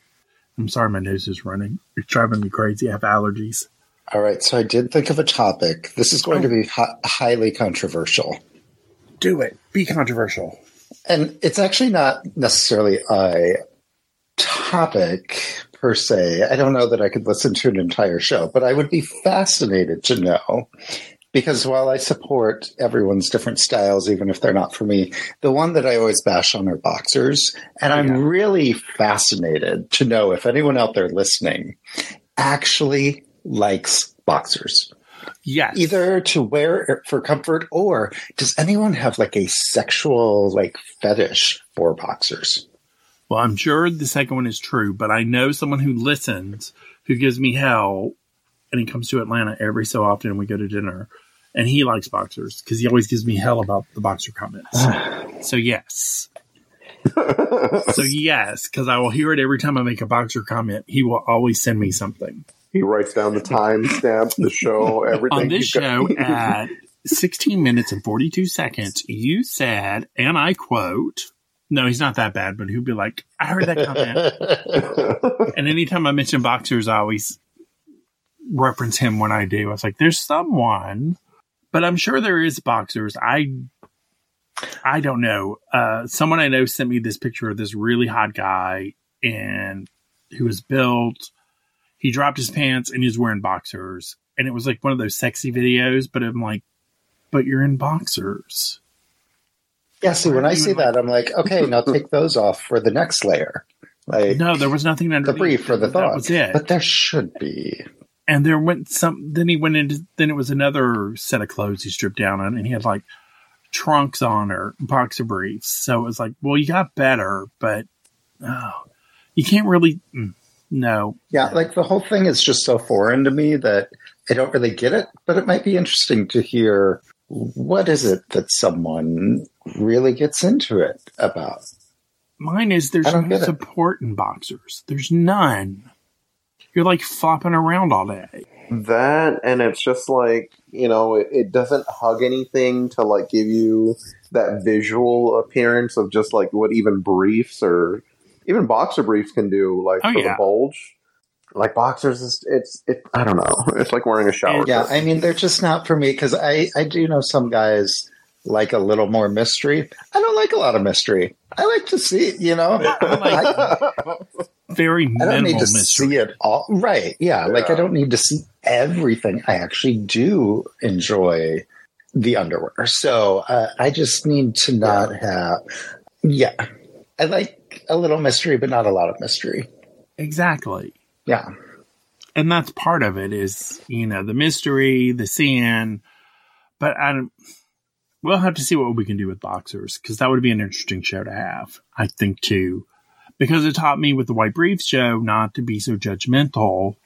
I'm sorry, my nose is running. It's driving me crazy. I have allergies. All right, so I did think of a topic. This is going oh. to be hi- highly controversial. Do it. Be controversial. And it's actually not necessarily a topic per se. I don't know that I could listen to an entire show, but I would be fascinated to know because while I support everyone's different styles, even if they're not for me, the one that I always bash on are boxers. And I'm yeah. really fascinated to know if anyone out there listening actually likes boxers. Yes. Either to wear for comfort or does anyone have like a sexual like fetish for boxers? Well, I'm sure the second one is true, but I know someone who listens who gives me hell and he comes to Atlanta every so often and we go to dinner and he likes boxers because he always gives me hell about the boxer comments. so yes. so yes, because I will hear it every time I make a boxer comment. He will always send me something. He writes down the timestamp, the show, everything. On this show at 16 minutes and 42 seconds, you said, and I quote, no, he's not that bad, but he'll be like, I heard that comment. and anytime I mention boxers, I always reference him when I do. I was like, there's someone, but I'm sure there is boxers. I, I don't know. Uh, someone I know sent me this picture of this really hot guy and who was built he dropped his pants and he's wearing boxers. And it was like one of those sexy videos, but I'm like, but you're in boxers. Yeah, see, when I see like, that, I'm like, okay, now take those off for the next layer. Like, no, there was nothing under the brief for the thought. That was it. But there should be. And there went some. Then he went into. Then it was another set of clothes he stripped down on, and he had like trunks on or boxer briefs. So it was like, well, you got better, but oh, you can't really. Mm no. Yeah, like the whole thing is just so foreign to me that I don't really get it, but it might be interesting to hear what is it that someone really gets into it about. Mine is there's no support it. in boxers. There's none. You're like flopping around all day. That and it's just like you know it, it doesn't hug anything to like give you that visual appearance of just like what even briefs or even boxer briefs can do, like oh, for yeah. the bulge. Like boxers, is, it's it. I don't know. It's like wearing a shower. Yeah, I mean, they're just not for me because I I do know some guys like a little more mystery. I don't like a lot of mystery. I like to see, you know, I, very I don't need to mystery. see it all. Right? Yeah, yeah, like I don't need to see everything. I actually do enjoy the underwear, so uh, I just need to not yeah. have. Yeah, I like a little mystery, but not a lot of mystery. Exactly. Yeah. And that's part of it is, you know, the mystery, the scene. But I don't, we'll have to see what we can do with boxers because that would be an interesting show to have, I think, too. Because it taught me with the White Briefs show not to be so judgmental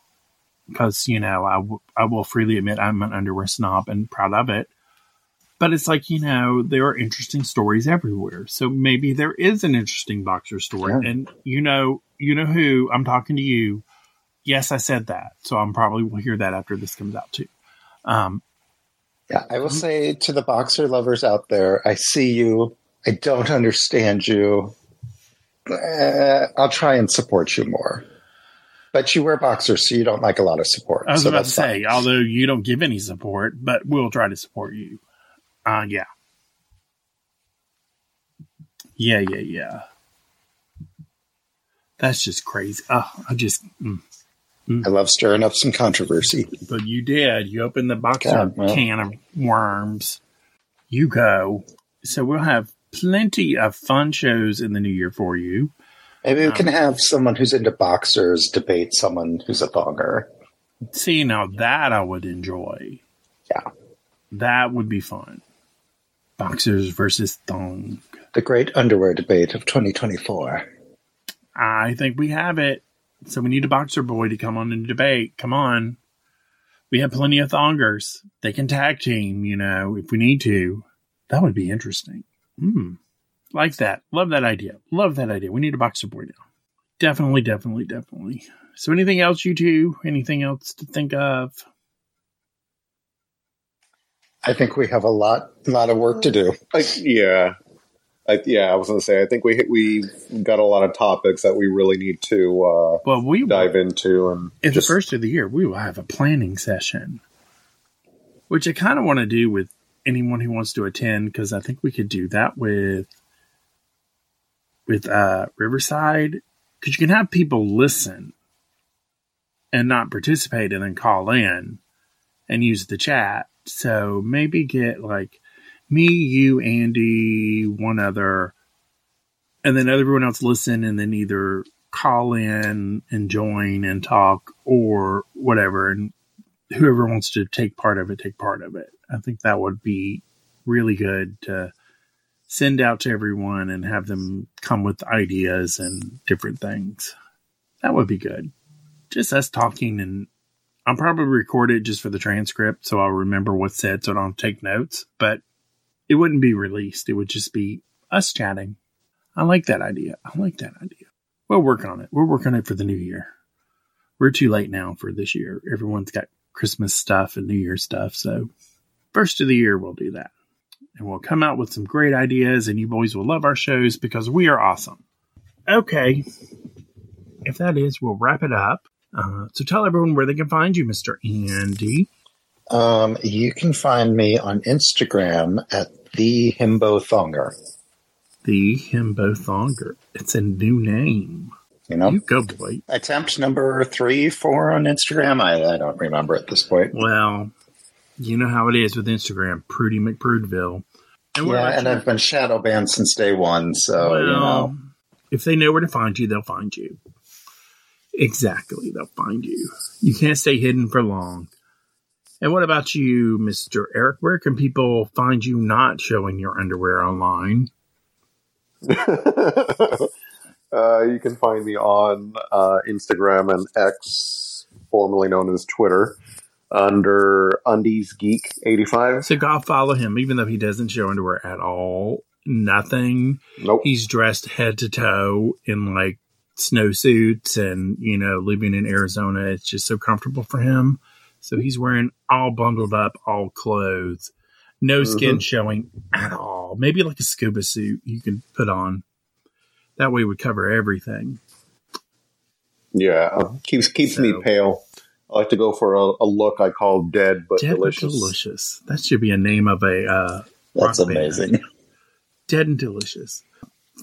because, you know, I, w- I will freely admit I'm an underwear snob and proud of it. But it's like, you know, there are interesting stories everywhere. So maybe there is an interesting boxer story. Yeah. And you know, you know who I'm talking to you. Yes, I said that. So I'm probably will hear that after this comes out too. Um, yeah, I will say to the boxer lovers out there, I see you. I don't understand you. Uh, I'll try and support you more. But you wear boxers, so you don't like a lot of support. I was so about to say, fine. although you don't give any support, but we'll try to support you. Uh, yeah. Yeah, yeah, yeah. That's just crazy. Oh, I just. Mm, mm. I love stirring up some controversy. But you did. You opened the box God, well. can of worms. You go. So we'll have plenty of fun shows in the new year for you. Maybe we um, can have someone who's into boxers debate someone who's a thonger. See, now that I would enjoy. Yeah. That would be fun. Boxers versus thong. The great underwear debate of 2024. I think we have it. So we need a boxer boy to come on and debate. Come on. We have plenty of thongers. They can tag team, you know, if we need to. That would be interesting. Hmm. Like that. Love that idea. Love that idea. We need a boxer boy now. Definitely, definitely, definitely. So anything else, you two? Anything else to think of? I think we have a lot, lot of work to do. Like, yeah, I, yeah, I was going to say. I think we we got a lot of topics that we really need to uh, well we dive into. And in just, the first of the year, we will have a planning session, which I kind of want to do with anyone who wants to attend because I think we could do that with with uh, Riverside because you can have people listen and not participate and then call in and use the chat. So maybe get like me, you, Andy, one other, and then everyone else listen and then either call in and join and talk or whatever. And whoever wants to take part of it, take part of it. I think that would be really good to send out to everyone and have them come with ideas and different things. That would be good. Just us talking and I'll probably record it just for the transcript so I'll remember what's said so I don't take notes. But it wouldn't be released. It would just be us chatting. I like that idea. I like that idea. We'll work on it. We're working on it for the new year. We're too late now for this year. Everyone's got Christmas stuff and New Year stuff. So, first of the year, we'll do that. And we'll come out with some great ideas, and you boys will love our shows because we are awesome. Okay. If that is, we'll wrap it up. Uh, so, tell everyone where they can find you, Mr. Andy. Um, you can find me on Instagram at the Himbo Thonger. The Himbo Thonger. It's a new name. You know, you go boy. Attempt number three, four on Instagram. I, I don't remember at this point. Well, you know how it is with Instagram, Prudy McPrudeville. And yeah, and you? I've been shadow banned since day one. So well, you know, if they know where to find you, they'll find you. Exactly, they'll find you. You can't stay hidden for long. And what about you, Mr. Erik? Where can people find you not showing your underwear online? uh, you can find me on uh, Instagram and X, formerly known as Twitter, under Undies Geek eighty five. So go follow him, even though he doesn't show underwear at all. Nothing. Nope. He's dressed head to toe in like snowsuits, and you know, living in Arizona, it's just so comfortable for him. So he's wearing all bundled up, all clothes, no mm-hmm. skin showing at all. Maybe like a scuba suit you can put on. That way would cover everything. Yeah, keeps keeps so, me pale. I like to go for a, a, look I call dead but dead delicious. But delicious. That should be a name of a. Uh, That's amazing. Band. Dead and delicious.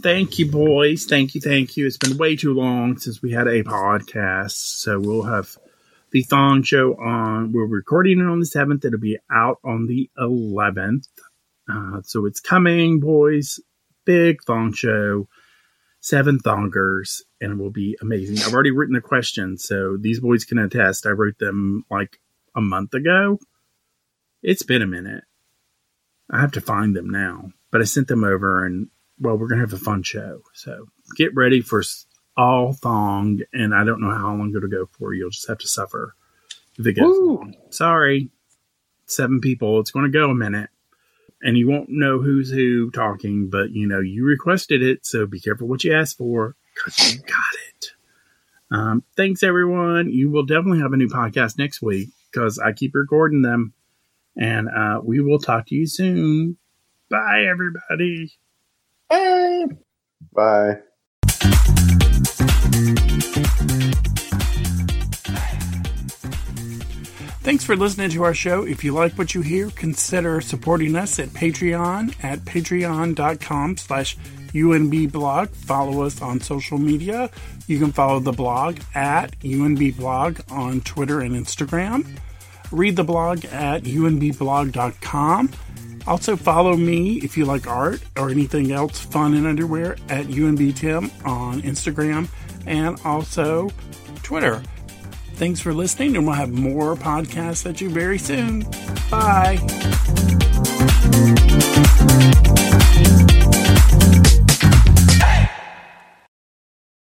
Thank you, boys. Thank you, thank you. It's been way too long since we had a podcast, so we'll have the Thong Show on. We're recording it on the seventh. It'll be out on the eleventh. Uh, so it's coming, boys. Big Thong Show, seven Thongers, and it will be amazing. I've already written the questions, so these boys can attest. I wrote them like a month ago. It's been a minute. I have to find them now, but I sent them over, and well, we're gonna have a fun show. So get ready for all thong, and I don't know how long it'll go for. You'll just have to suffer if it goes long. Sorry, seven people. It's going to go a minute, and you won't know who's who talking. But you know you requested it, so be careful what you ask for because you got it. Um, thanks everyone. You will definitely have a new podcast next week because I keep recording them, and uh, we will talk to you soon. Bye, everybody. Bye. Bye. Thanks for listening to our show. If you like what you hear, consider supporting us at Patreon at patreon.com slash unbblog. Follow us on social media. You can follow the blog at unbblog on Twitter and Instagram. Read the blog at unbblog.com. Also follow me if you like art or anything else fun and underwear at unbtim on Instagram and also Twitter. Thanks for listening, and we'll have more podcasts at you very soon. Bye.